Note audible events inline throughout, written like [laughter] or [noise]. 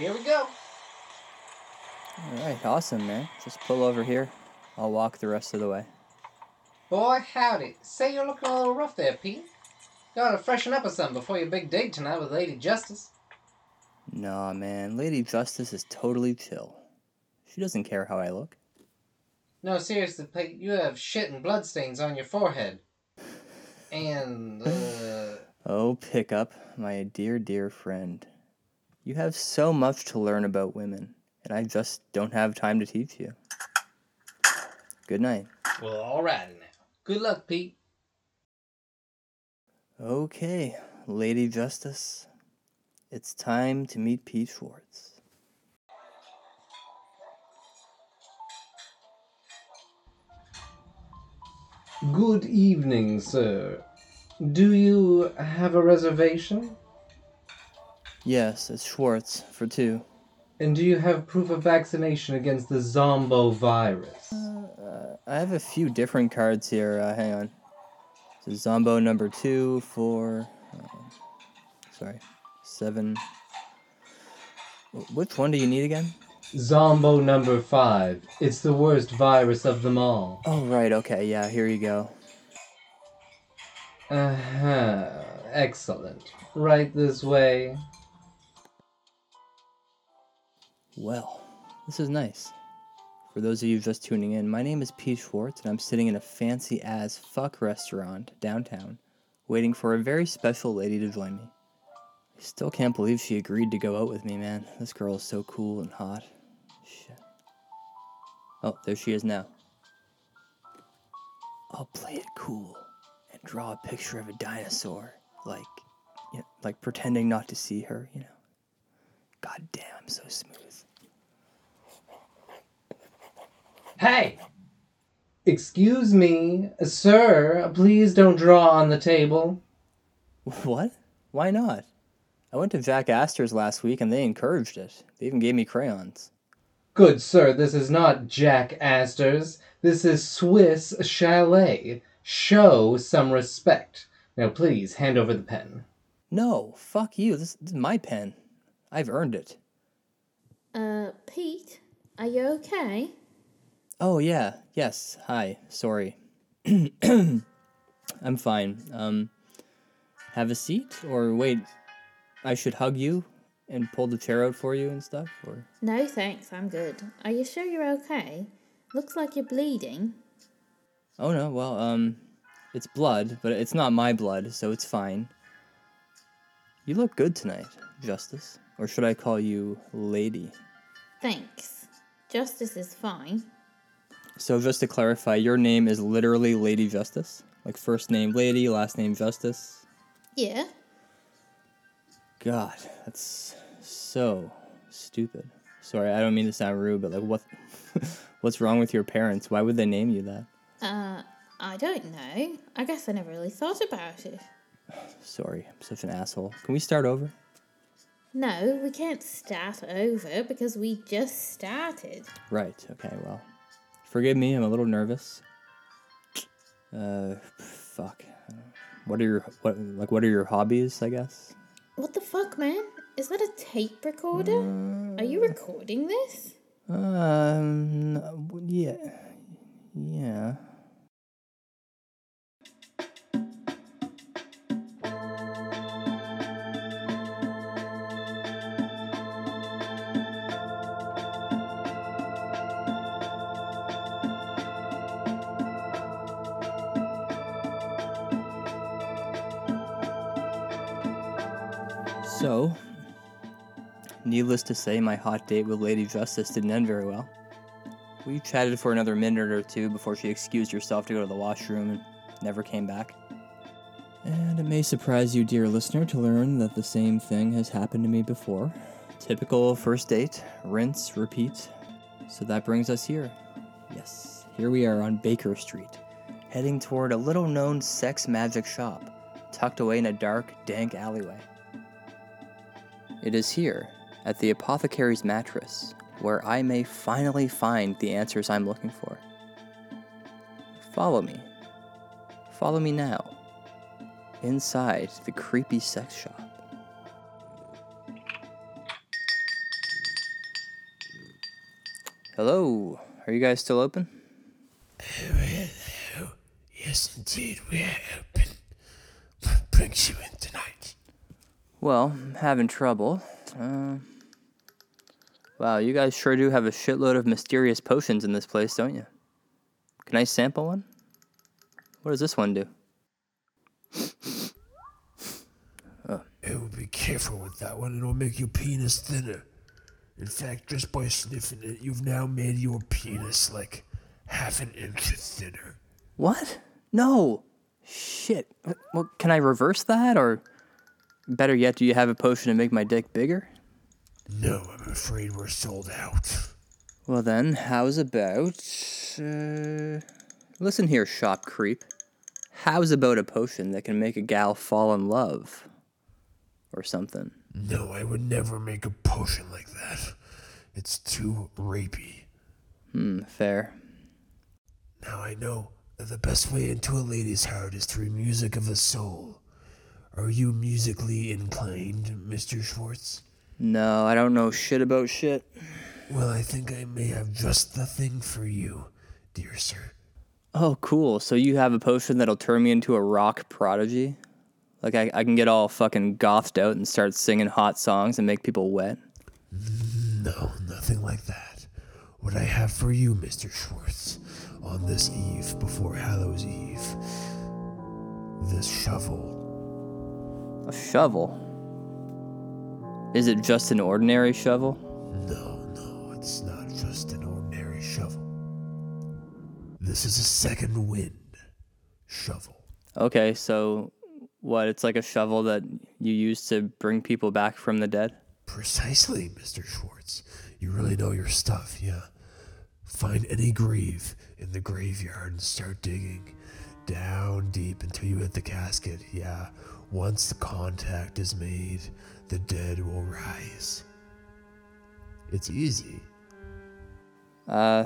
Here we go. All right, awesome, man. Just pull over here. I'll walk the rest of the way. Boy, howdy. Say you're looking a little rough there, Pete. Gotta freshen up or something before your big date tonight with Lady Justice. Nah, man. Lady Justice is totally chill. She doesn't care how I look. No, seriously, Pete, you have shit and bloodstains on your forehead. And, uh. [laughs] Oh, Pickup, my dear, dear friend. You have so much to learn about women, and I just don't have time to teach you. Good night. Well, alrighty now. Good luck, Pete. Okay, Lady Justice. It's time to meet Pete Schwartz. Good evening, sir. Do you have a reservation? Yes, it's Schwartz for two. And do you have proof of vaccination against the Zombo virus? Uh, I have a few different cards here. Uh, hang on. So Zombo number two, four, uh, sorry, seven. Which one do you need again? Zombo number five. It's the worst virus of them all. Oh, right, okay, yeah, here you go. Uh huh. Excellent. Right this way. Well, this is nice. For those of you just tuning in, my name is Pete Schwartz, and I'm sitting in a fancy as fuck restaurant downtown, waiting for a very special lady to join me. I still can't believe she agreed to go out with me, man. This girl is so cool and hot. Shit. Oh, there she is now. I'll play it cool and draw a picture of a dinosaur, like, you know, like pretending not to see her, you know. God damn, I'm so smooth. Hey! Excuse me, sir, please don't draw on the table. What? Why not? I went to Jack Astor's last week and they encouraged it. They even gave me crayons. Good sir, this is not Jack Astor's. This is Swiss Chalet. Show some respect. Now please hand over the pen. No, fuck you. This, this is my pen. I've earned it. Uh, Pete, are you okay? Oh, yeah. Yes. Hi. Sorry. [clears throat] I'm fine. Um, have a seat? Or wait, I should hug you and pull the chair out for you and stuff? Or No, thanks, I'm good. Are you sure you're okay? Looks like you're bleeding. Oh no, well, um, it's blood, but it's not my blood, so it's fine. You look good tonight, Justice. Or should I call you Lady? Thanks. Justice is fine. So just to clarify, your name is literally Lady Justice? Like first name Lady, last name Justice? Yeah? God, that's so stupid. Sorry, I don't mean to sound rude, but like what [laughs] what's wrong with your parents? Why would they name you that? Uh, I don't know. I guess I never really thought about it. Sorry, I'm such an asshole. Can we start over? No, we can't start over because we just started. Right. Okay. Well, forgive me. I'm a little nervous. Uh, fuck. What are your what like what are your hobbies? I guess. What the fuck, man? Is that a tape recorder? Are you recording this? Um. Yeah. Yeah. Needless to say, my hot date with Lady Justice didn't end very well. We chatted for another minute or two before she excused herself to go to the washroom and never came back. And it may surprise you, dear listener, to learn that the same thing has happened to me before. Typical first date, rinse, repeat. So that brings us here. Yes, here we are on Baker Street, heading toward a little known sex magic shop, tucked away in a dark, dank alleyway. It is here, at the apothecary's mattress, where I may finally find the answers I'm looking for. Follow me. Follow me now. Inside the creepy sex shop. Hello. Are you guys still open? Hello. Yes, indeed, we are open. What brings you in tonight? Well, having trouble. Uh, wow, you guys sure do have a shitload of mysterious potions in this place, don't you? Can I sample one? What does this one do? [laughs] Oh, It will be careful with that one. It'll make your penis thinner. In fact, just by sniffing it, you've now made your penis like half an inch thinner. What? No. Shit. Well, can I reverse that? Or better yet, do you have a potion to make my dick bigger? No, I'm afraid we're sold out. Well, then, how's about. Uh, listen here, shop creep. How's about a potion that can make a gal fall in love? Or something. No, I would never make a potion like that. It's too rapey. Hmm, fair. Now I know that the best way into a lady's heart is through music of the soul. Are you musically inclined, Mr. Schwartz? No, I don't know shit about shit. Well, I think I may have just the thing for you, dear sir. Oh, cool. So you have a potion that'll turn me into a rock prodigy? Like, I, I can get all fucking gothed out and start singing hot songs and make people wet? No, nothing like that. What I have for you, Mr. Schwartz, on this eve before Hallows Eve, this shovel. A shovel? Is it just an ordinary shovel? No, no, it's not just an ordinary shovel. This is a second wind shovel. Okay, so what? It's like a shovel that you use to bring people back from the dead? Precisely, Mr. Schwartz. You really know your stuff, yeah. Find any grave in the graveyard and start digging down deep until you hit the casket, yeah. Once the contact is made, the dead will rise. It's easy. Uh,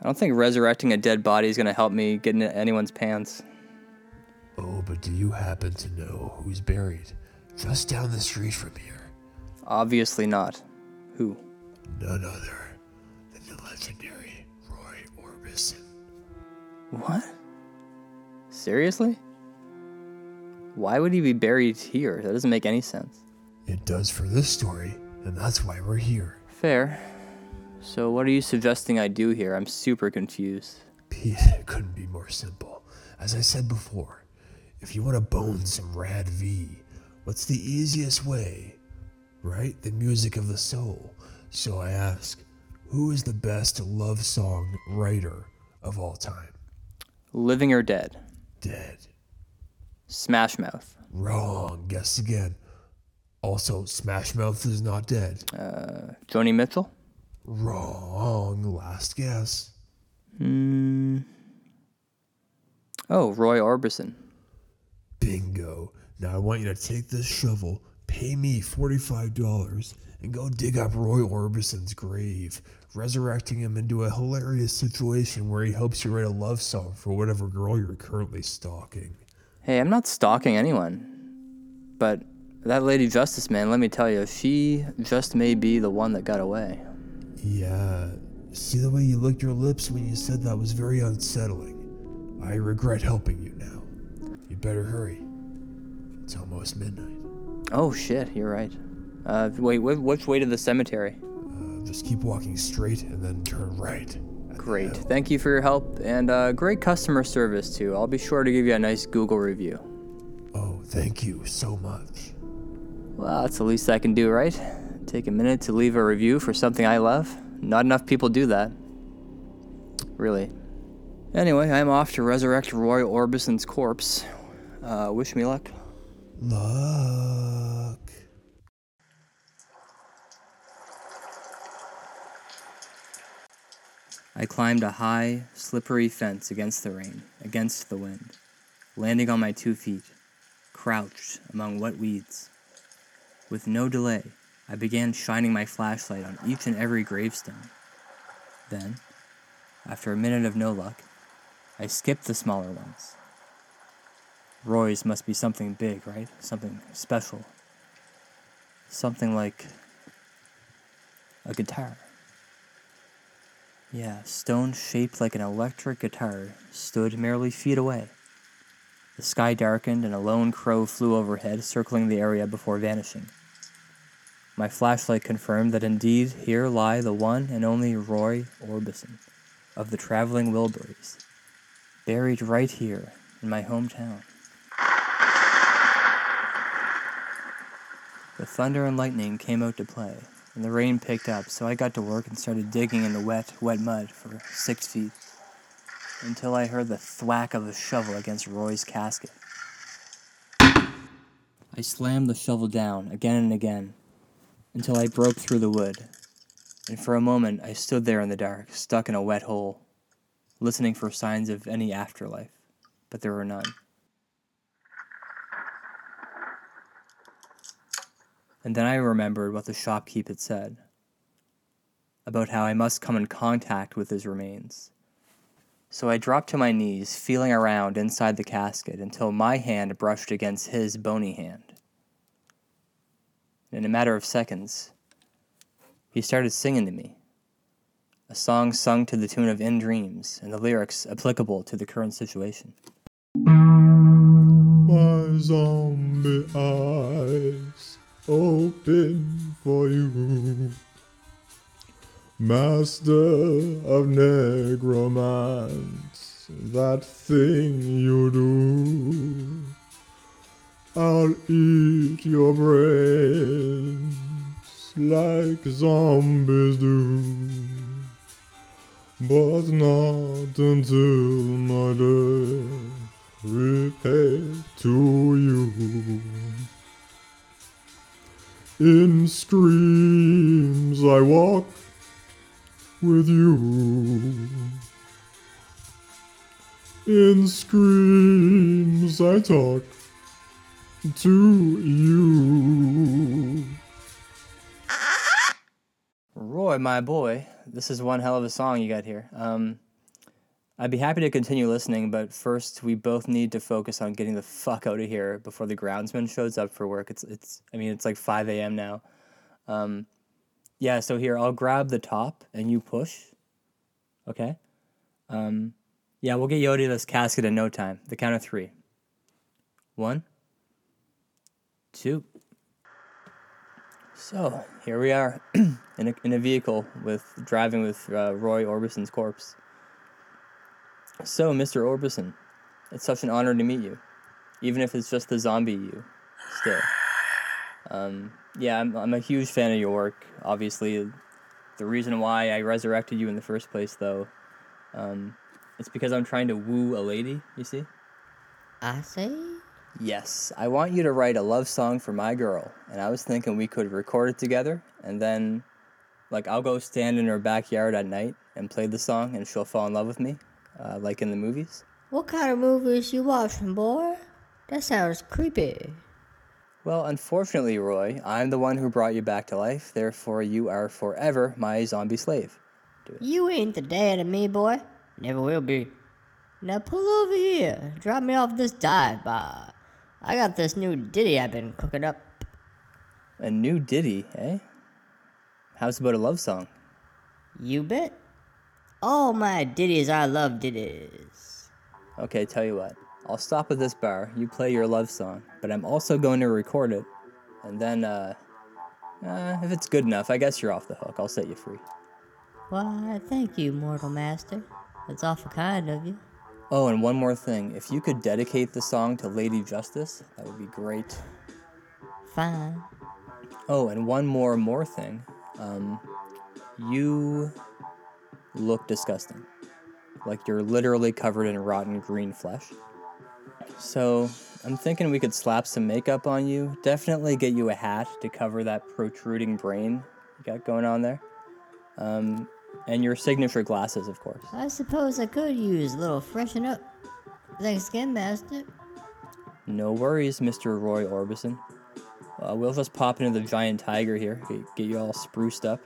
I don't think resurrecting a dead body is gonna help me get into anyone's pants. Oh, but do you happen to know who's buried just down the street from here? Obviously not. Who? None other than the legendary Roy Orbison. What? Seriously? Why would he be buried here? That doesn't make any sense. It does for this story, and that's why we're here. Fair. So, what are you suggesting I do here? I'm super confused. Pete, [laughs] it couldn't be more simple. As I said before, if you want to bone some rad V, what's the easiest way? Right? The music of the soul. So I ask, who is the best love song writer of all time? Living or dead? Dead. Smash Mouth. Wrong. Guess again. Also, Smash Mouth is not dead. Uh, Joni Mitchell? Wrong. Last guess. Hmm. Oh, Roy Orbison. Bingo. Now I want you to take this shovel, pay me $45, and go dig up Roy Orbison's grave, resurrecting him into a hilarious situation where he helps you write a love song for whatever girl you're currently stalking. Hey, I'm not stalking anyone. But that Lady Justice, man, let me tell you, she just may be the one that got away. Yeah. See the way you licked your lips when you said that was very unsettling. I regret helping you now. You better hurry. It's almost midnight. Oh shit, you're right. Uh, wait, wh- which way to the cemetery? Uh, just keep walking straight and then turn right. Great. Thank you for your help and uh, great customer service too. I'll be sure to give you a nice Google review. Oh, thank you so much. Well, that's the least I can do, right? Take a minute to leave a review for something I love. Not enough people do that. Really. Anyway, I'm off to resurrect Roy Orbison's corpse. Uh, wish me luck. Luck. I climbed a high, slippery fence against the rain, against the wind, landing on my two feet, crouched among wet weeds. With no delay, I began shining my flashlight on each and every gravestone. Then, after a minute of no luck, I skipped the smaller ones. Roy's must be something big, right? Something special. Something like a guitar. Yeah, stone shaped like an electric guitar stood merely feet away. The sky darkened and a lone crow flew overhead, circling the area before vanishing. My flashlight confirmed that indeed here lie the one and only Roy Orbison of the Traveling Wilburys, buried right here in my hometown. The thunder and lightning came out to play, and the rain picked up, so I got to work and started digging in the wet, wet mud for six feet until I heard the thwack of a shovel against Roy's casket. I slammed the shovel down again and again until I broke through the wood, and for a moment I stood there in the dark, stuck in a wet hole, listening for signs of any afterlife, but there were none. And then I remembered what the shopkeep had said about how I must come in contact with his remains. So I dropped to my knees, feeling around inside the casket until my hand brushed against his bony hand. In a matter of seconds, he started singing to me. A song sung to the tune of In Dreams, and the lyrics applicable to the current situation. My zombie eyes open for you. Master of necromance, that thing you do. I'll eat your brains like zombies do. But not until my death repay to you. In screams I walk with you. In screams I talk to you. Roy, my boy, this is one hell of a song you got here. Um, I'd be happy to continue listening, but first we both need to focus on getting the fuck out of here before the groundsman shows up for work. It's it's I mean it's like five a.m. now. Um, yeah, so here I'll grab the top and you push. Okay. Um, yeah, we'll get Yodi this casket in no time. The count of three. One. Two. So here we are [clears throat] in a in a vehicle with driving with uh, Roy Orbison's corpse. So, Mr. Orbison, it's such an honor to meet you, even if it's just the zombie you. Still. Um, yeah, I'm, I'm a huge fan of your work. Obviously, the reason why I resurrected you in the first place, though, um, it's because I'm trying to woo a lady. You see? I see. Yes, I want you to write a love song for my girl, and I was thinking we could record it together, and then, like, I'll go stand in her backyard at night and play the song, and she'll fall in love with me, uh, like in the movies. What kind of movies you watching, boy? That sounds creepy. Well, unfortunately, Roy, I'm the one who brought you back to life. Therefore, you are forever my zombie slave. You ain't the dad of me, boy. Never will be. Now pull over here. Drop me off this dive bar. I got this new ditty I've been cooking up. A new ditty, eh? How's about a love song? You bet. All my ditties are love ditties. Okay, tell you what. I'll stop at this bar. You play your love song, but I'm also going to record it. And then, uh, uh, if it's good enough, I guess you're off the hook. I'll set you free. Why, thank you, mortal master. That's awful kind of you. Oh, and one more thing. If you could dedicate the song to Lady Justice, that would be great. Fine. Oh, and one more more thing. Um, you look disgusting. Like you're literally covered in rotten green flesh. So I'm thinking we could slap some makeup on you. Definitely get you a hat to cover that protruding brain you got going on there. Um, and your signature glasses, of course. I suppose I could use a little freshen up. Thanks again, master. No worries, Mr. Roy Orbison. Uh, we'll just pop into the Giant Tiger here, get, get you all spruced up.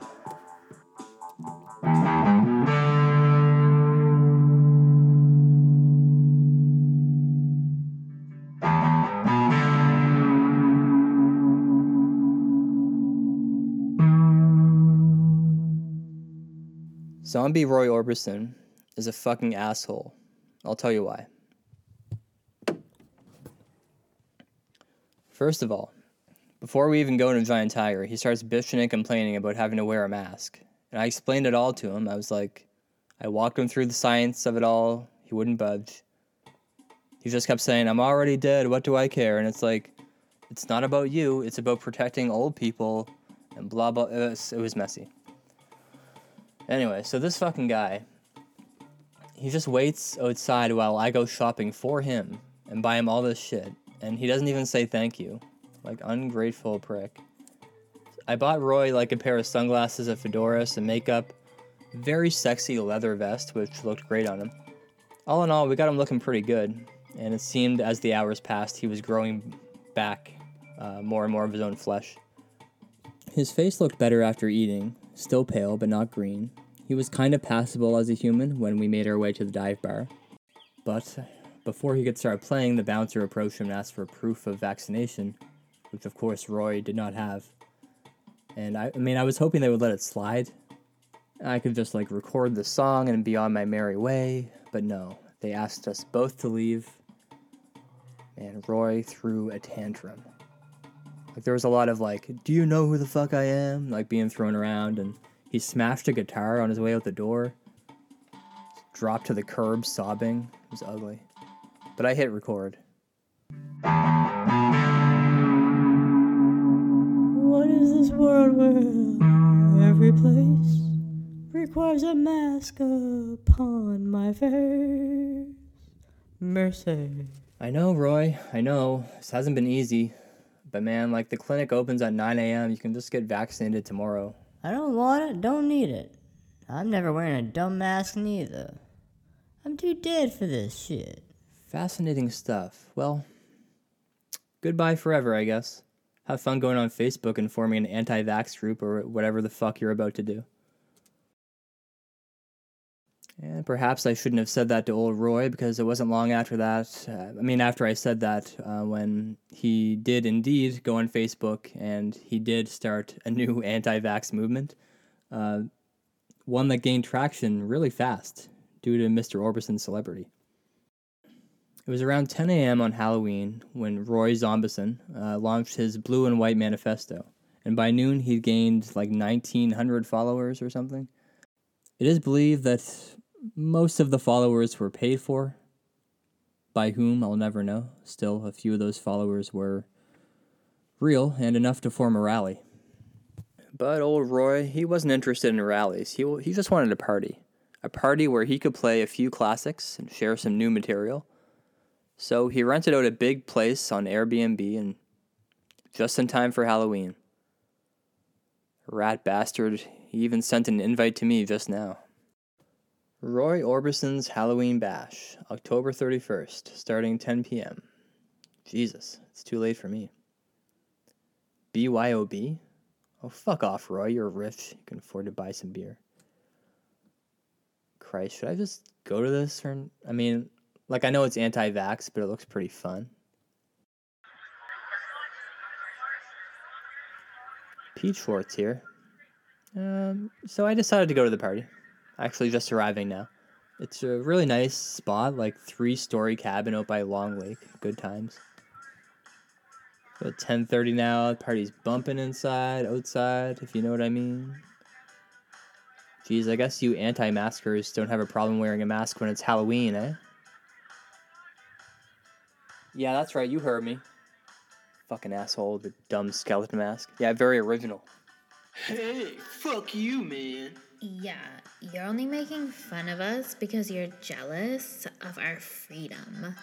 Zombie Roy Orbison is a fucking asshole. I'll tell you why. First of all, before we even go into Giant Tiger, he starts bitching and complaining about having to wear a mask. And I explained it all to him. I was like, I walked him through the science of it all. He wouldn't budge. He just kept saying, I'm already dead. What do I care? And it's like, it's not about you. It's about protecting old people and blah, blah. It was, it was messy. Anyway, so this fucking guy, he just waits outside while I go shopping for him and buy him all this shit. And he doesn't even say thank you. Like, ungrateful prick. I bought Roy like a pair of sunglasses, a fedora, some makeup, very sexy leather vest, which looked great on him. All in all, we got him looking pretty good, and it seemed as the hours passed, he was growing back uh, more and more of his own flesh. His face looked better after eating, still pale but not green. He was kind of passable as a human when we made our way to the dive bar. But before he could start playing, the bouncer approached him and asked for proof of vaccination, which of course Roy did not have. And I, I mean, I was hoping they would let it slide. I could just like record the song and be on my merry way, but no. They asked us both to leave, and Roy threw a tantrum. Like there was a lot of like, "Do you know who the fuck I am?" like being thrown around, and he smashed a guitar on his way out the door. Dropped to the curb, sobbing. It was ugly. But I hit record. What is this world where every place requires a mask upon my face? Mercy. I know, Roy. I know. This hasn't been easy. But man, like the clinic opens at 9 a.m. You can just get vaccinated tomorrow. I don't want it, don't need it. I'm never wearing a dumb mask neither. I'm too dead for this shit. Fascinating stuff. Well, goodbye forever, I guess. Have fun going on Facebook and forming an anti vax group or whatever the fuck you're about to do. And perhaps I shouldn't have said that to old Roy because it wasn't long after that. Uh, I mean, after I said that, uh, when he did indeed go on Facebook and he did start a new [laughs] anti vax movement, uh, one that gained traction really fast due to Mr. Orbison's celebrity. It was around 10 a.m. on Halloween when Roy Zombison uh, launched his Blue and White Manifesto, and by noon he'd gained like 1,900 followers or something. It is believed that most of the followers were paid for. By whom, I'll never know. Still, a few of those followers were real and enough to form a rally. But old Roy, he wasn't interested in rallies. He, he just wanted a party. A party where he could play a few classics and share some new material. So he rented out a big place on Airbnb and just in time for Halloween. Rat bastard, he even sent an invite to me just now. Roy Orbison's Halloween Bash, October 31st, starting 10 p.m. Jesus, it's too late for me. BYOB? Oh, fuck off, Roy. You're rich. You can afford to buy some beer. Christ, should I just go to this? Or, I mean, like, I know it's anti vax, but it looks pretty fun. Pete Schwartz here. Um, so I decided to go to the party. Actually, just arriving now. It's a really nice spot, like three story cabin out by Long Lake. Good times. About ten thirty now. The party's bumping inside, outside, if you know what I mean. Geez, I guess you anti-maskers don't have a problem wearing a mask when it's Halloween, eh? Yeah, that's right. You heard me. Fucking asshole, the dumb skeleton mask. Yeah, very original. Hey, fuck you, man. Yeah, you're only making fun of us because you're jealous of our freedom.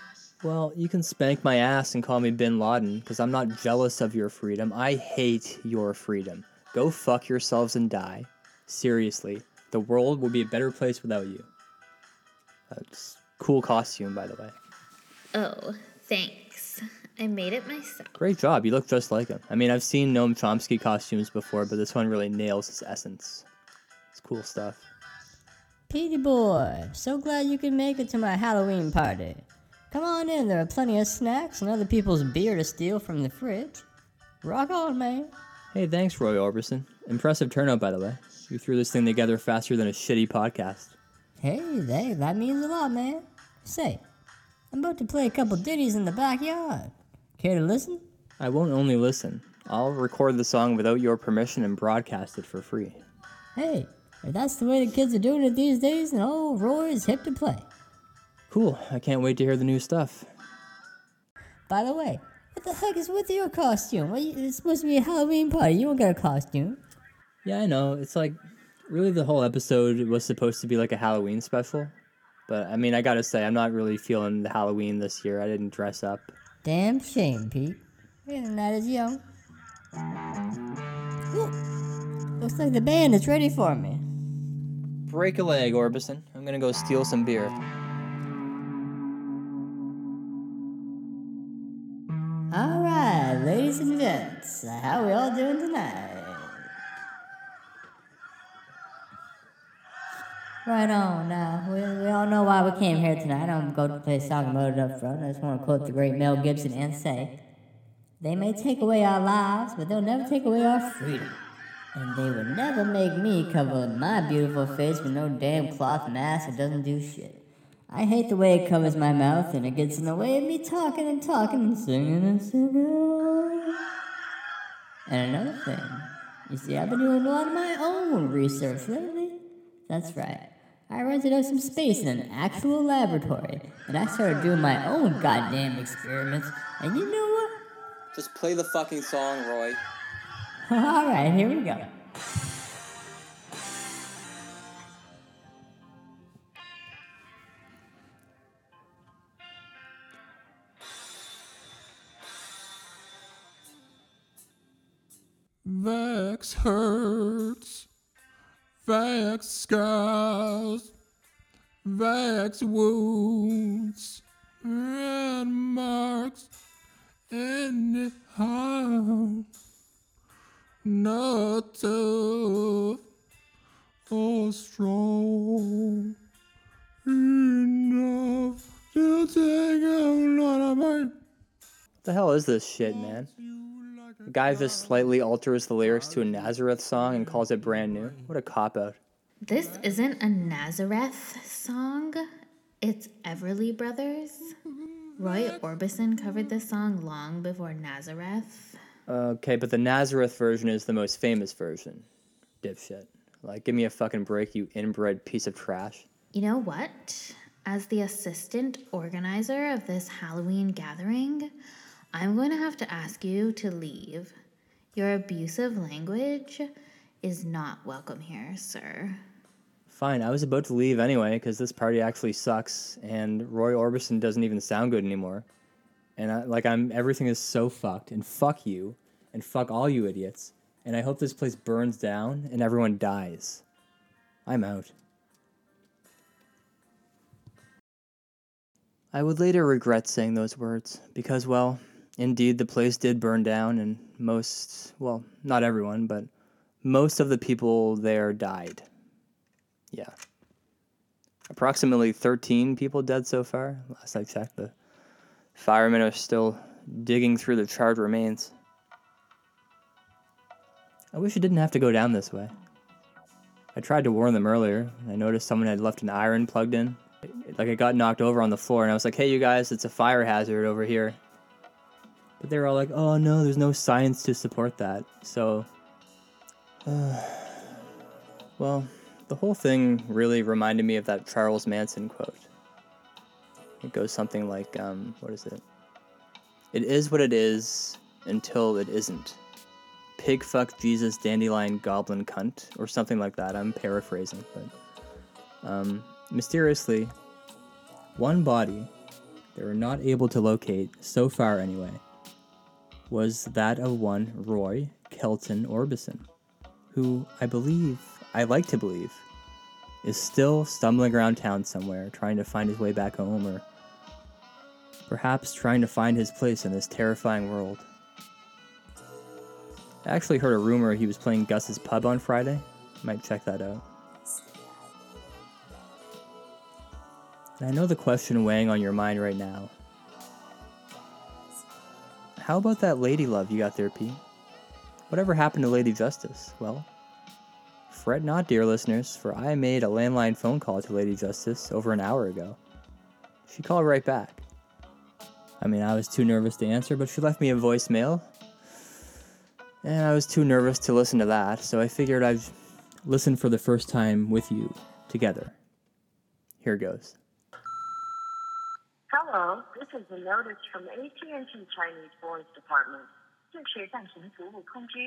Well, you can spank my ass and call me Bin Laden, because I'm not jealous of your freedom. I hate your freedom. Go fuck yourselves and die. Seriously, the world will be a better place without you. That's cool costume, by the way. Oh, thanks. I made it myself. Great job. You look just like him. I mean, I've seen Noam Chomsky costumes before, but this one really nails his essence. It's cool stuff. Petey boy, so glad you could make it to my Halloween party. Come on in, there are plenty of snacks and other people's beer to steal from the fridge. Rock on, man. Hey, thanks, Roy Orbison. Impressive turnout, by the way. You threw this thing together faster than a shitty podcast. Hey, hey, that means a lot, man. Say, I'm about to play a couple ditties in the backyard. Care to listen? I won't only listen. I'll record the song without your permission and broadcast it for free. Hey, if that's the way the kids are doing it these days, then old Roy is hip to play. Cool. I can't wait to hear the new stuff. By the way, what the heck is with your costume? What, it's supposed to be a Halloween party. You don't got a costume. Yeah, I know. It's like really the whole episode was supposed to be like a Halloween special. But I mean, I gotta say, I'm not really feeling the Halloween this year. I didn't dress up. Damn shame, Pete. You're not as young. Ooh, looks like the band is ready for me. Break a leg, Orbison. I'm gonna go steal some beer. All right, ladies and gents, how we all doing tonight? Right on. Now we, we all know why we came here tonight. I'm going to play a song up front. I just want to quote the great Mel Gibson and say, "They may take away our lives, but they'll never take away our freedom." And they would never make me cover my beautiful face with no damn cloth mask that doesn't do shit. I hate the way it covers my mouth and it gets in the way of me talking and talking and singing and singing. And another thing, you see, I've been doing a lot of my own research lately. That's right. I rented out some space in an actual laboratory, and I started doing my own goddamn experiments. And you know what? Just play the fucking song, Roy. All right, here we go. Vax hurts, Vax scars, Vax wounds, and marks in the heart. Not tough or strong enough to take a lot of pain. What the hell is this shit, man? The guy just slightly alters the lyrics to a Nazareth song and calls it brand new. What a cop out. This isn't a Nazareth song, it's Everly Brothers. Roy Orbison covered this song long before Nazareth. Okay, but the Nazareth version is the most famous version. Dipshit. Like, give me a fucking break, you inbred piece of trash. You know what? As the assistant organizer of this Halloween gathering, I'm going to have to ask you to leave. Your abusive language is not welcome here, sir. Fine, I was about to leave anyway because this party actually sucks and Roy Orbison doesn't even sound good anymore. And I, like I'm everything is so fucked and fuck you and fuck all you idiots. And I hope this place burns down and everyone dies. I'm out. I would later regret saying those words because well, indeed the place did burn down and most, well, not everyone, but most of the people there died. Yeah. Approximately 13 people dead so far. Last I checked, the firemen are still digging through the charred remains. I wish it didn't have to go down this way. I tried to warn them earlier. I noticed someone had left an iron plugged in. Like it got knocked over on the floor, and I was like, hey, you guys, it's a fire hazard over here. But they were all like, oh no, there's no science to support that. So, [sighs] well, the whole thing really reminded me of that Charles Manson quote. It goes something like, um, what is it? It is what it is until it isn't. Pig fuck Jesus dandelion goblin cunt, or something like that. I'm paraphrasing, but um, mysteriously, one body they were not able to locate so far anyway was that of one Roy Kelton Orbison, who I believe, I like to believe, is still stumbling around town somewhere, trying to find his way back home, or perhaps trying to find his place in this terrifying world. I actually heard a rumor he was playing Gus's pub on Friday. Might check that out. And I know the question weighing on your mind right now. How about that lady love you got there, Pete? Whatever happened to Lady Justice? Well, Fret not, dear listeners, for I made a landline phone call to Lady Justice over an hour ago. She called right back. I mean, I was too nervous to answer, but she left me a voicemail. And I was too nervous to listen to that, so I figured I'd listen for the first time with you together. Here goes. Hello, this is a notice from AT&T Chinese Voice Department. 这是暂停服务通知，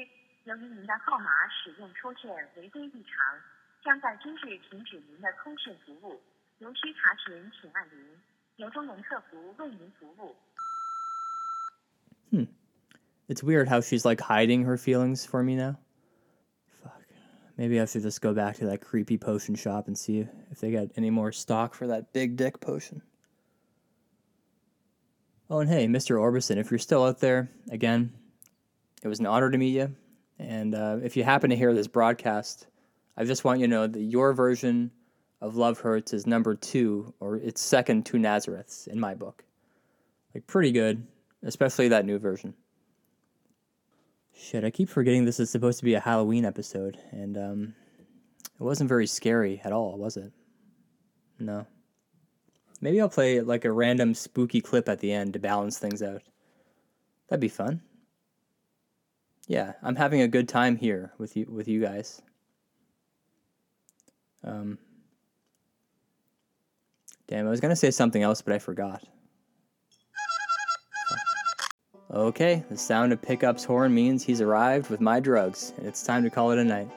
由于您的号码使用出现违规异常，将在今日停止您的通讯服务。如需查询，请按零。由中文客服为您服务。 It's weird how she's like hiding her feelings for me now. Fuck. Maybe I should just go back to that creepy potion shop and see if they got any more stock for that big dick potion. Oh, and hey, Mr. Orbison, if you're still out there, again, it was an honor to meet you. And uh, if you happen to hear this broadcast, I just want you to know that your version of Love Hurts is number two, or it's second to Nazareth's in my book. Like, pretty good, especially that new version. Shit, I keep forgetting this is supposed to be a Halloween episode, and um, it wasn't very scary at all, was it? No. Maybe I'll play like a random spooky clip at the end to balance things out. That'd be fun. Yeah, I'm having a good time here with you with you guys. Um, damn, I was gonna say something else, but I forgot. Okay, the sound of Pickup's horn means he's arrived with my drugs, and it's time to call it a night.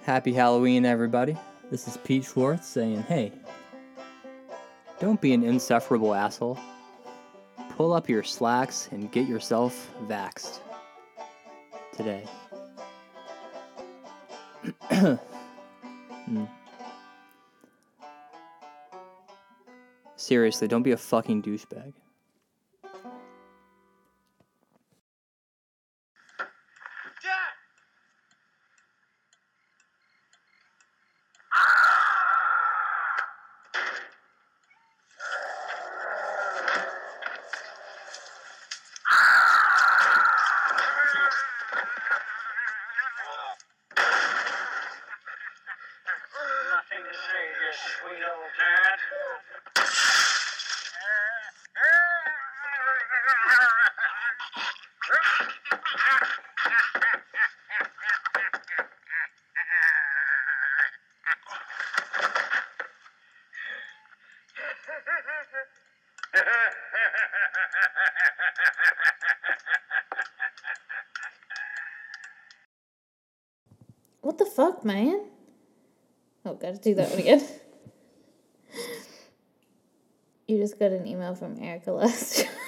Happy Halloween, everybody. This is Pete Schwartz saying, hey, don't be an insufferable asshole. Pull up your slacks and get yourself vaxxed. Today. Hmm. [coughs] Seriously, don't be a fucking douchebag. Nothing to say, you sweet old cat. What the fuck, man? Oh, gotta do that one again. [laughs] you just got an email from Erica last. [laughs]